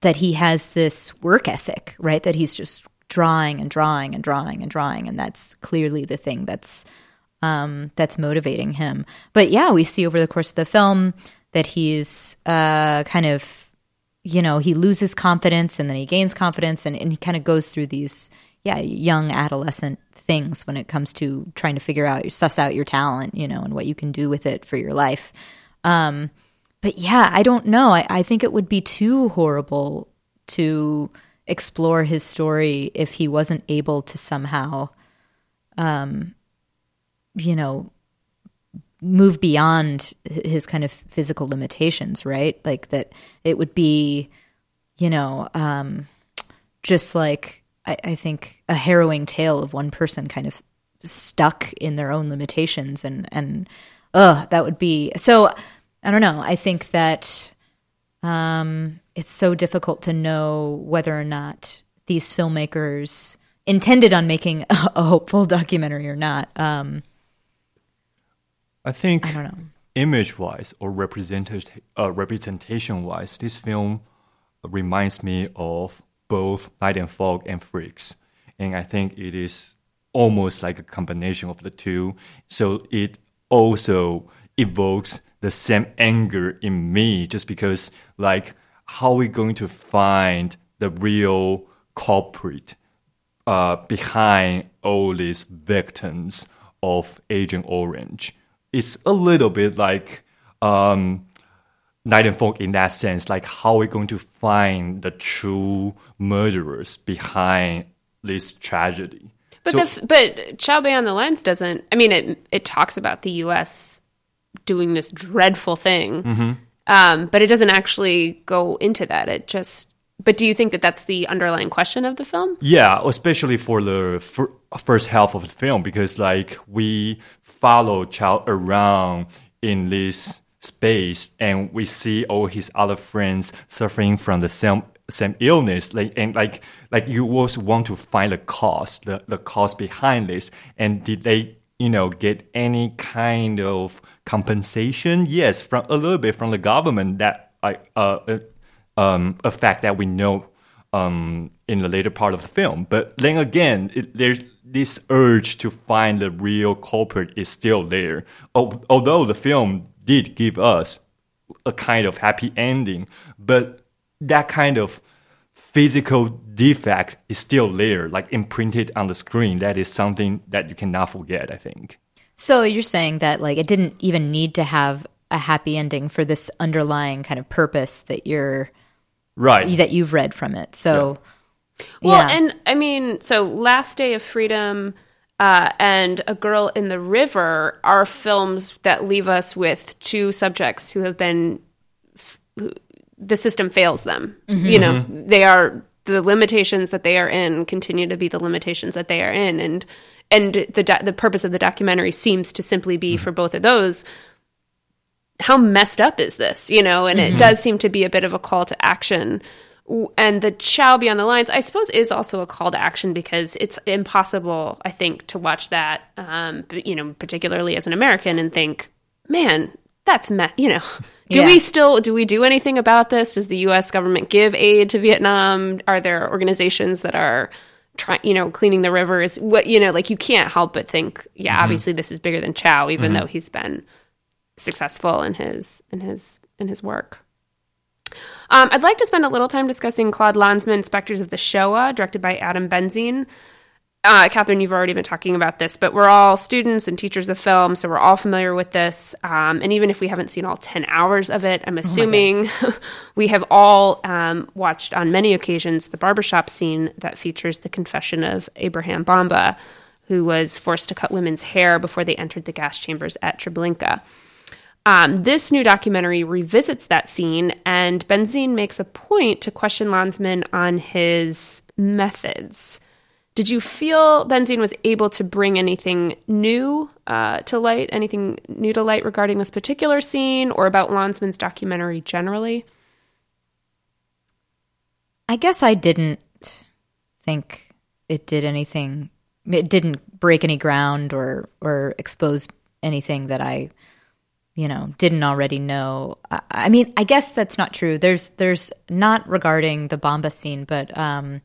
that he has this work ethic, right? That he's just drawing and drawing and drawing and drawing, and that's clearly the thing that's um, that's motivating him. But yeah, we see over the course of the film that he's uh, kind of, you know, he loses confidence and then he gains confidence, and, and he kind of goes through these, yeah, young adolescent things when it comes to trying to figure out, suss out your talent, you know, and what you can do with it for your life. Um, but yeah, I don't know. I, I think it would be too horrible to explore his story if he wasn't able to somehow um, you know, move beyond his kind of physical limitations, right? Like that it would be, you know, um, just like I, I think a harrowing tale of one person kind of stuck in their own limitations and and uh that would be so I don't know. I think that um it's so difficult to know whether or not these filmmakers intended on making a, (laughs) a hopeful documentary or not. Um I think I don't know. image wise or representation uh, representation wise, this film reminds me of both Night and Fog and Freaks, and I think it is almost like a combination of the two. So it also evokes the same anger in me, just because like how are we going to find the real culprit uh, behind all these victims of Agent Orange? It's a little bit like um, Night and Fog in that sense. Like, how are we going to find the true murderers behind this tragedy? But so, the, but Chow Beyond the Lines doesn't. I mean, it it talks about the U.S. doing this dreadful thing, mm-hmm. um, but it doesn't actually go into that. It just. But do you think that that's the underlying question of the film? Yeah, especially for the fir- first half of the film, because like we follow Chow around in this space and we see all his other friends suffering from the same same illness like and like like you also want to find the cause the, the cause behind this and did they you know get any kind of compensation yes from a little bit from the government that like uh, uh um a fact that we know um in the later part of the film but then again it, there's this urge to find the real culprit is still there. Although the film did give us a kind of happy ending, but that kind of physical defect is still there, like imprinted on the screen. That is something that you cannot forget, I think. So you're saying that like it didn't even need to have a happy ending for this underlying kind of purpose that you're right that you've read from it. So yeah. Well, yeah. and I mean, so Last Day of Freedom uh, and A Girl in the River are films that leave us with two subjects who have been, who, the system fails them. Mm-hmm. You know, mm-hmm. they are, the limitations that they are in continue to be the limitations that they are in. And, and the, the purpose of the documentary seems to simply be mm-hmm. for both of those how messed up is this you know and mm-hmm. it does seem to be a bit of a call to action and the Chow Beyond the Lines, I suppose, is also a call to action because it's impossible, I think, to watch that, um, you know, particularly as an American and think, man, that's me- you know. (laughs) Do yeah. we still do we do anything about this? Does the U.S. government give aid to Vietnam? Are there organizations that are trying, you know, cleaning the rivers? What you know, like you can't help but think, yeah, mm-hmm. obviously this is bigger than Chow, even mm-hmm. though he's been successful in his in his in his work. Um, I'd like to spend a little time discussing Claude Lanzmann, Spectres of the Shoah, directed by Adam Benzine. Uh, Catherine, you've already been talking about this, but we're all students and teachers of film, so we're all familiar with this. Um, and even if we haven't seen all 10 hours of it, I'm oh assuming oh (laughs) we have all um, watched on many occasions the barbershop scene that features the confession of Abraham Bomba, who was forced to cut women's hair before they entered the gas chambers at Treblinka. Um, this new documentary revisits that scene, and Benzine makes a point to question Lanzmann on his methods. did you feel Benzine was able to bring anything new uh, to light, anything new to light regarding this particular scene or about Lanzmann's documentary generally? I guess I didn't think it did anything. It didn't break any ground or or expose anything that I, you know, didn't already know. I, mean, I guess that's not true. There's there's not regarding the Bomba scene, but um,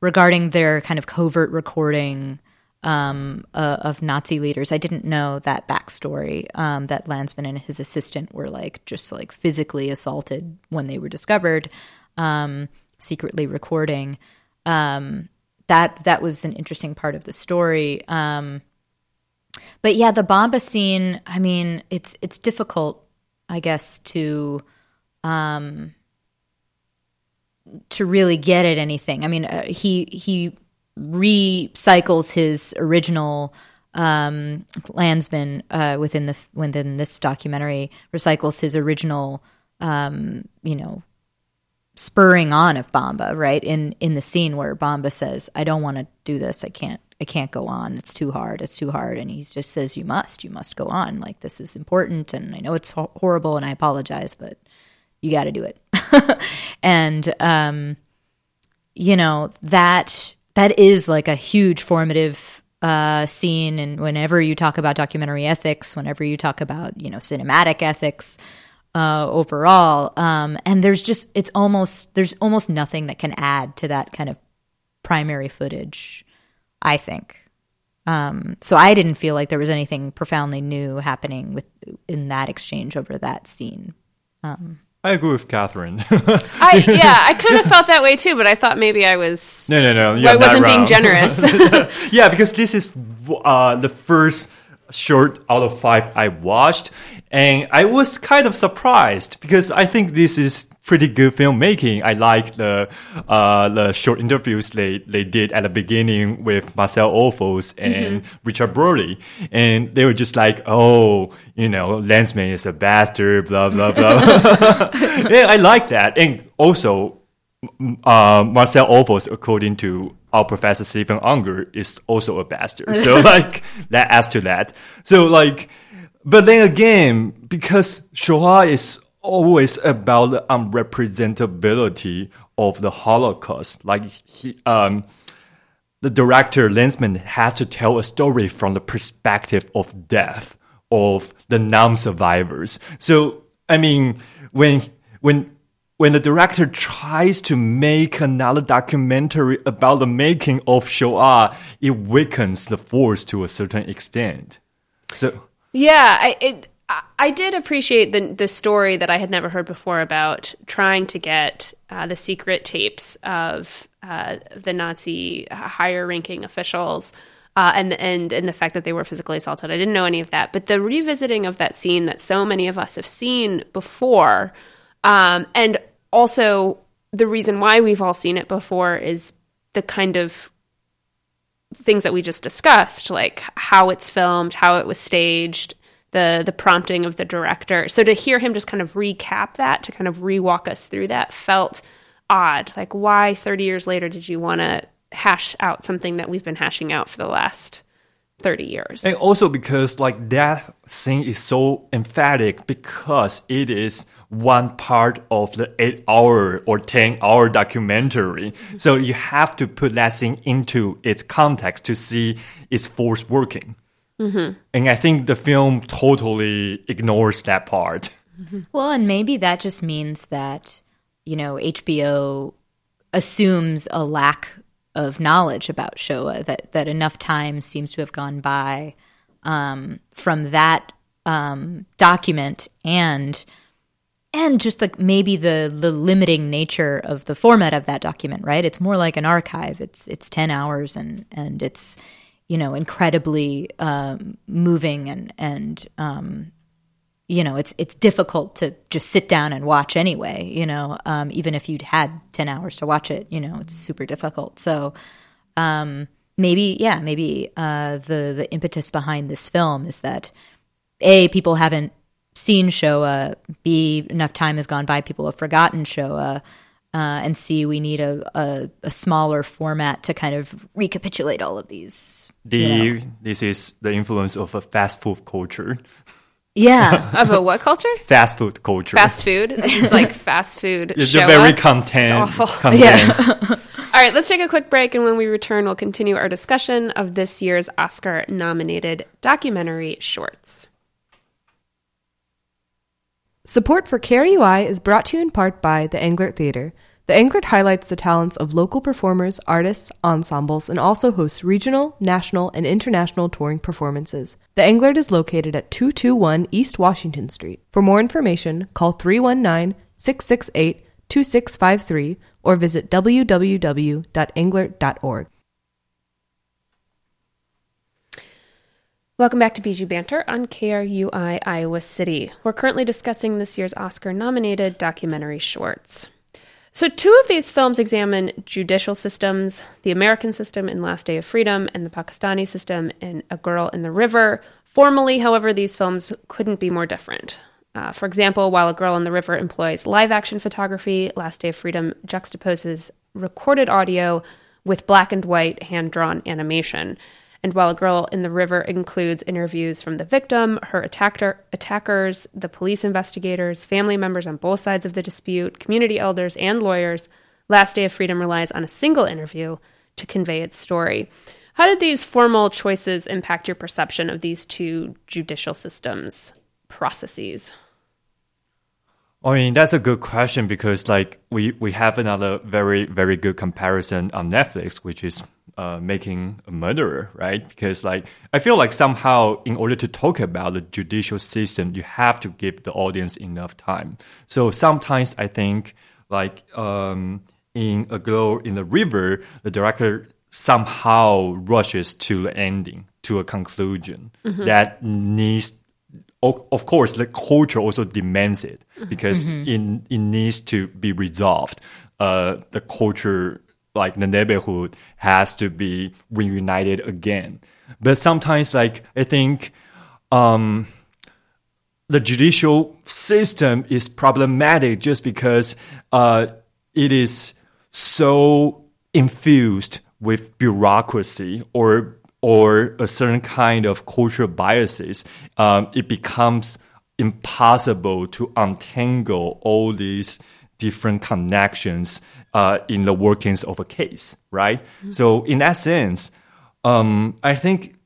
regarding their kind of covert recording um, uh, of Nazi leaders. I didn't know that backstory um, that Lanzmann and his assistant were like just like physically assaulted when they were discovered, um, secretly recording. Um, that that was an interesting part of the story. But yeah, the Bomba scene. I mean, it's it's difficult, I guess, to um, to really get at anything. I mean, uh, he he recycles his original um, Lanzmann uh, within the within this documentary recycles his original um, you know spurring on of Bomba right in in the scene where Bomba says I don't want to do this I can't I can't go on. It's too hard. It's too hard. And he just says you must. You must go on. Like this is important. And I know it's ho- horrible and I apologize but you got to do it. (laughs) And um, you know that that is like a huge formative uh, scene. And whenever you talk about documentary ethics, whenever you talk about you know cinematic ethics uh, overall, um, and there's just it's almost there's almost nothing that can add to that kind of primary footage. I think. Um, so I didn't feel like there was anything profoundly new happening with in that exchange over that scene. Um, I agree with Catherine. I (laughs) yeah, I kind of felt that way too, but I thought maybe I was no, no, no. I wasn't being generous. (laughs) yeah, because this is uh, the first short out of five I watched, and I was kind of surprised because I think this is pretty good filmmaking. I like the uh, the short interviews they, they did at the beginning with Marcel Ophuls and mm-hmm. Richard Brody, and they were just like, "Oh, you know, Lanzmann is a bastard," blah blah blah. (laughs) (laughs) yeah, I like that, and also. Uh, Marcel Ophuls, according to our professor Steven Ungar, is also a bastard. So (laughs) like that adds to that. So like, but then again, because Shoah is always about the unrepresentability of the Holocaust. Like he, um, the director Lanzmann has to tell a story from the perspective of death of the non-survivors. So I mean, when when when the director tries to make another documentary about the making of Shoah, it weakens the force to a certain extent. So yeah, I, it, I did appreciate the the story that I had never heard before about trying to get uh, the secret tapes of uh, the Nazi higher ranking officials. Uh, and and and the fact that they were physically assaulted, I didn't know any of that. But the revisiting of that scene that so many of us have seen before, um, and also the reason why we've all seen it before is the kind of things that we just discussed, like how it's filmed, how it was staged, the the prompting of the director. So to hear him just kind of recap that, to kind of re-walk us through that felt odd. Like why 30 years later did you want to hash out something that we've been hashing out for the last 30 years? And also because like that scene is so emphatic because it is one part of the eight hour or 10 hour documentary. Mm-hmm. So you have to put that scene into its context to see its force working. Mm-hmm. And I think the film totally ignores that part. Mm-hmm. Well, and maybe that just means that, you know, HBO assumes a lack of knowledge about Shoah, that, that enough time seems to have gone by um, from that um, document and and just like maybe the the limiting nature of the format of that document, right? It's more like an archive. It's it's ten hours and and it's you know, incredibly um, moving and and um, you know, it's it's difficult to just sit down and watch anyway. You know, um, even if you'd had ten hours to watch it, you know, it's super difficult. So um, maybe, yeah, maybe uh, the the impetus behind this film is that a people haven't seen Shoah. B enough time has gone by, people have forgotten Shoah. Uh, and see we need a, a, a smaller format to kind of recapitulate all of these. The you know. this is the influence of a fast food culture. Yeah, (laughs) Of a what culture? Fast food culture. Fast food. It's like fast food. It's show very up. content It's awful. (laughs) condensed. (laughs) All right, let's take a quick break, and when we return, we'll continue our discussion of this year's Oscar-nominated documentary shorts. Support for KRUI is brought to you in part by the Englert Theatre. The Englert highlights the talents of local performers, artists, ensembles, and also hosts regional, national, and international touring performances. The Englert is located at 221 East Washington Street. For more information, call 319 668 2653 or visit www.englert.org. Welcome back to Bijou Banter on KRUI Iowa City. We're currently discussing this year's Oscar nominated documentary shorts. So, two of these films examine judicial systems the American system in Last Day of Freedom and the Pakistani system in A Girl in the River. Formally, however, these films couldn't be more different. Uh, for example, while A Girl in the River employs live action photography, Last Day of Freedom juxtaposes recorded audio with black and white hand drawn animation. And while A Girl in the River includes interviews from the victim, her attacker, attackers, the police investigators, family members on both sides of the dispute, community elders, and lawyers, Last Day of Freedom relies on a single interview to convey its story. How did these formal choices impact your perception of these two judicial systems processes? I mean, that's a good question because, like, we, we have another very, very good comparison on Netflix, which is uh, making a murderer, right? Because, like, I feel like somehow, in order to talk about the judicial system, you have to give the audience enough time. So sometimes I think, like, um, in A Girl in the River, the director somehow rushes to the ending, to a conclusion that needs of course, the culture also demands it because it, it needs to be resolved. Uh, the culture, like the neighborhood, has to be reunited again. But sometimes, like I think, um, the judicial system is problematic just because uh, it is so infused with bureaucracy or or a certain kind of cultural biases, um, it becomes impossible to untangle all these different connections uh, in the workings of a case, right? So, in that sense, um, I think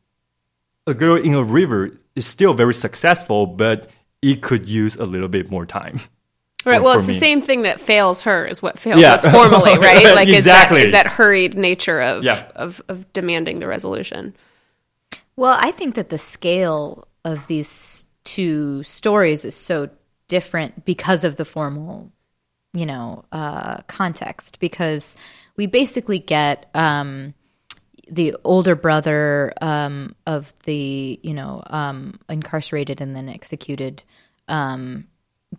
a girl in a river is still very successful, but it could use a little bit more time. Right. Well, for it's the same thing that fails her is what fails Yeah. us formally, (laughs) right? Like Exactly. is that, is that hurried nature of, Yeah. of of demanding the resolution. Well, I think that the scale of these two stories is so different because of the formal, you know, uh, context. Because we basically get um, the older brother um, of the, you know, um, incarcerated and then executed um,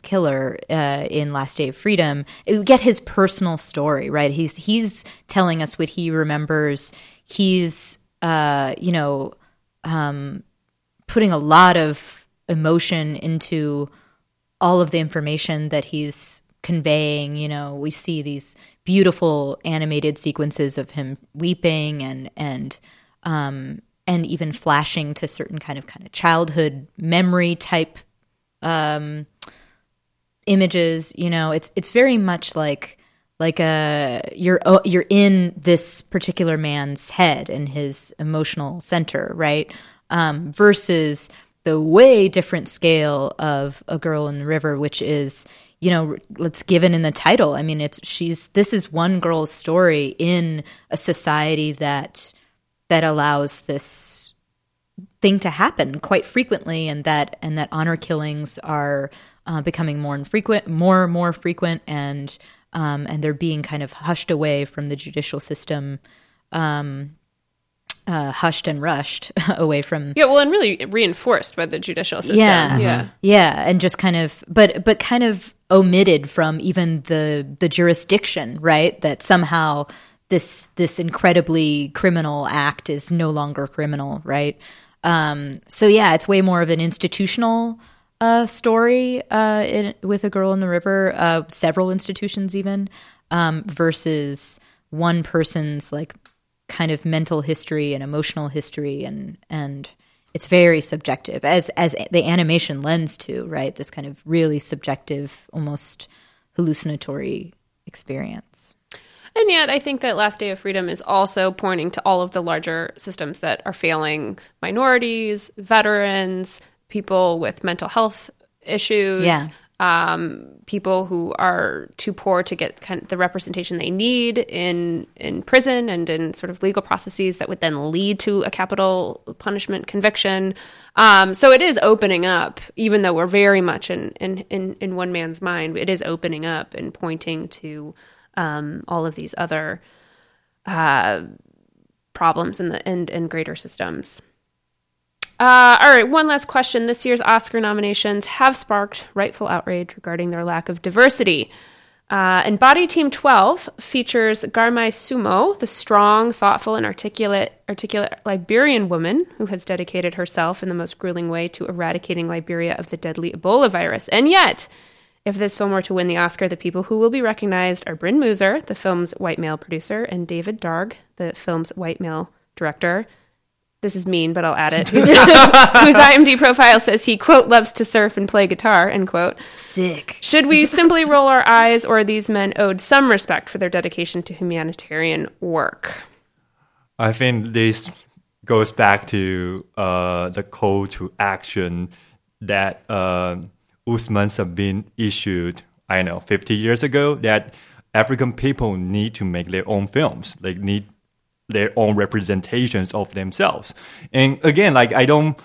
killer uh, in Last Day of Freedom. We get his personal story, right? He's he's telling us what he remembers. He's, uh, you know um, putting a lot of emotion into all of the information that he's conveying. You know, we see these beautiful animated sequences of him weeping and and um, and even flashing to certain kind of kind of childhood memory type um, images. You know, it's it's very much like like a you're oh, you're in this particular man's head and his emotional center, right? Um, versus the way different scale of a girl in the river, which is you know let's given in the title. I mean, it's she's this is one girl's story in a society that that allows this thing to happen quite frequently, and that and that honor killings are uh, becoming more infrequent, more and more frequent, and um, and they're being kind of hushed away from the judicial system, um, uh, hushed and rushed (laughs) away from Yeah, well, and really reinforced by the judicial system. yeah, yeah. yeah, and just kind of, but but kind of omitted from even the the jurisdiction, right? That somehow this this incredibly criminal act is no longer criminal, right? Um, so yeah, it's way more of an institutional uh, story uh, in, with a girl in the river, uh, several institutions even, um, versus one person's like kind of mental history and emotional history, and and it's very subjective, as as the animation lends to, right? This kind of really subjective, almost hallucinatory experience. And yet, I think that Last Day of Freedom is also pointing to all of the larger systems that are failing minorities, veterans, people with mental health issues, Yeah. um, people who are too poor to get kind of the representation they need in in prison and in sort of legal processes that would then lead to a capital punishment conviction. Um, so it is opening up, even though we're very much in in in, in one man's mind. It is opening up and pointing to um, all of these other uh, problems in the and, and greater systems. Uh, all right, one last question. This year's Oscar nominations have sparked rightful outrage regarding their lack of diversity. Uh, and Body Team 12 features Garmai Sumo, the strong, thoughtful, and articulate, articulate Liberian woman who has dedicated herself in the most grueling way to eradicating Liberia of the deadly Ebola virus. And yet, if this film were to win the Oscar, the people who will be recognized are Bryn Mooser, the film's white male producer, and David Darg, the film's white male director. This is mean, but I'll add it. (laughs) Whose, (laughs) whose IMDb profile says he, quote, loves to surf and play guitar, end quote. Sick. Should we simply roll our eyes, or are these men owed some respect for their dedication to humanitarian work? I think this goes back to uh, the call to action that uh, Ousmane Sembène issued, I know, 50 years ago, that African people need to make their own films. They need their own representations of themselves. And again, like, I don't,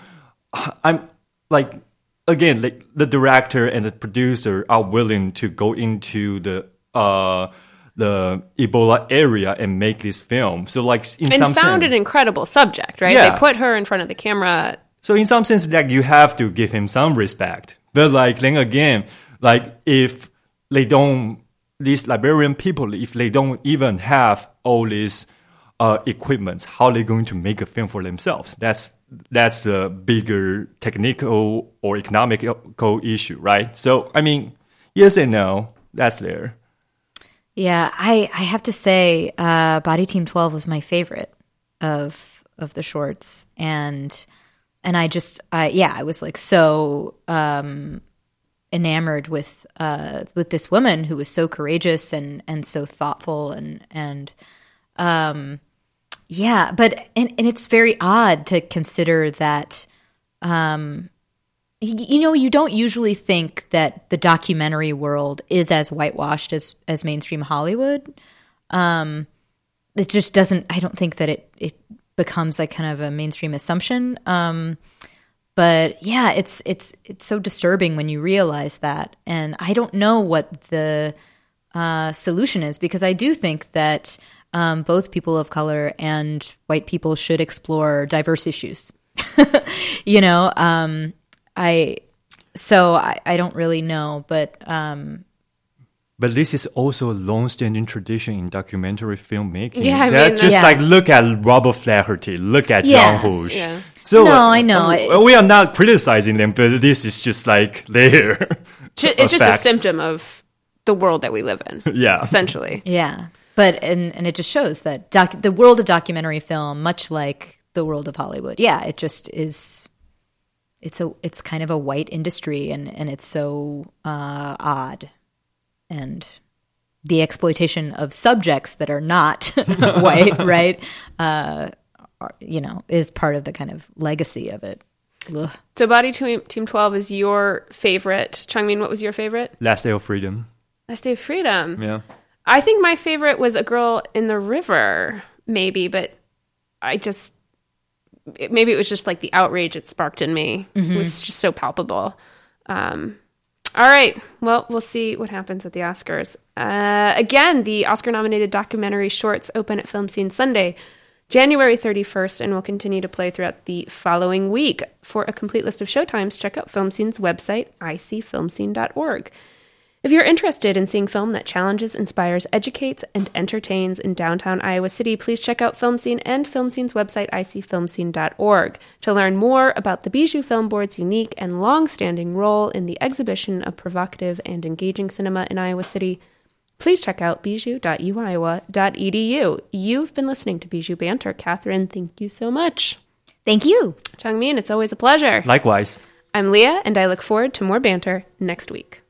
I'm like, again, like the director and the producer are willing to go into the, uh, the Ebola area and make this film. So, like, in And some found sense, an incredible subject, right? Yeah. They put her in front of the camera. So in some sense, like you have to give him some respect. But like then again, like if they don't, these Liberian people, if they don't even have all these uh, equipment, how are they going to make a film for themselves? That's that's a bigger technical or economical issue, right? So I mean, yes and no. That's there. Yeah, I, I have to say, uh, Body Team Twelve was my favorite of of the shorts, and and I just, I yeah, I was like so um, enamored with uh, with this woman who was so courageous and and so thoughtful and and um, yeah, but and and it's very odd to consider that. Um, you know, you don't usually think that the documentary world is as whitewashed as as mainstream Hollywood. Um, it just doesn't. I don't think that it it becomes like kind of a mainstream assumption. Um, but yeah, it's it's it's so disturbing when you realize that, and I don't know what the uh, solution is because I do think that um, both people of color and white people should explore diverse issues. (laughs) you know, um, I so I, I don't really know, but um, But this is also a long-standing tradition in documentary filmmaking. Yeah, I mean, just Yeah. like look at Robert Flaherty, look at Yeah. Jean Rouch. Yeah. So No, uh, I know. uh, we are not criticizing them, but this is just like there. It's just a symptom of the world that we live in, (laughs) yeah. essentially. Yeah, but and and it just shows that doc, the world of documentary film, much like the world of Hollywood, yeah, it just is. It's a it's kind of a white industry, and and it's so uh, odd, and the exploitation of subjects that are not (laughs) white, (laughs) right? Uh, are, you know, is part of the kind of legacy of it. Ugh. So, Body Team, Team 12 is your favorite. Changmin, what was your favorite? Last Day of Freedom. Last Day of Freedom. Yeah. I think my favorite was A Girl in the River, maybe, but I just, maybe it was just like the outrage it sparked in me. It was just so palpable. Um, all right. Well, we'll see what happens at the Oscars. Uh, again, the Oscar nominated documentary shorts open at Film Scene Sunday, January 31st, and will continue to play throughout the following week. For a complete list of showtimes, check out Film Scene's website, icfilmscene.org. If you're interested in seeing film that challenges, inspires, educates, and entertains in downtown Iowa City, please check out Film Scene and Film Scene's website, icfilmscene.org, to learn more about the Bijou Film Board's unique and long standing role in the exhibition of provocative and engaging cinema in Iowa City. Please check out bijou.uiowa.edu. You've been listening to Bijou Banter. Catherine, thank you so much. Thank you. Changmin, it's always a pleasure. Likewise. I'm Leah, and I look forward to more banter next week.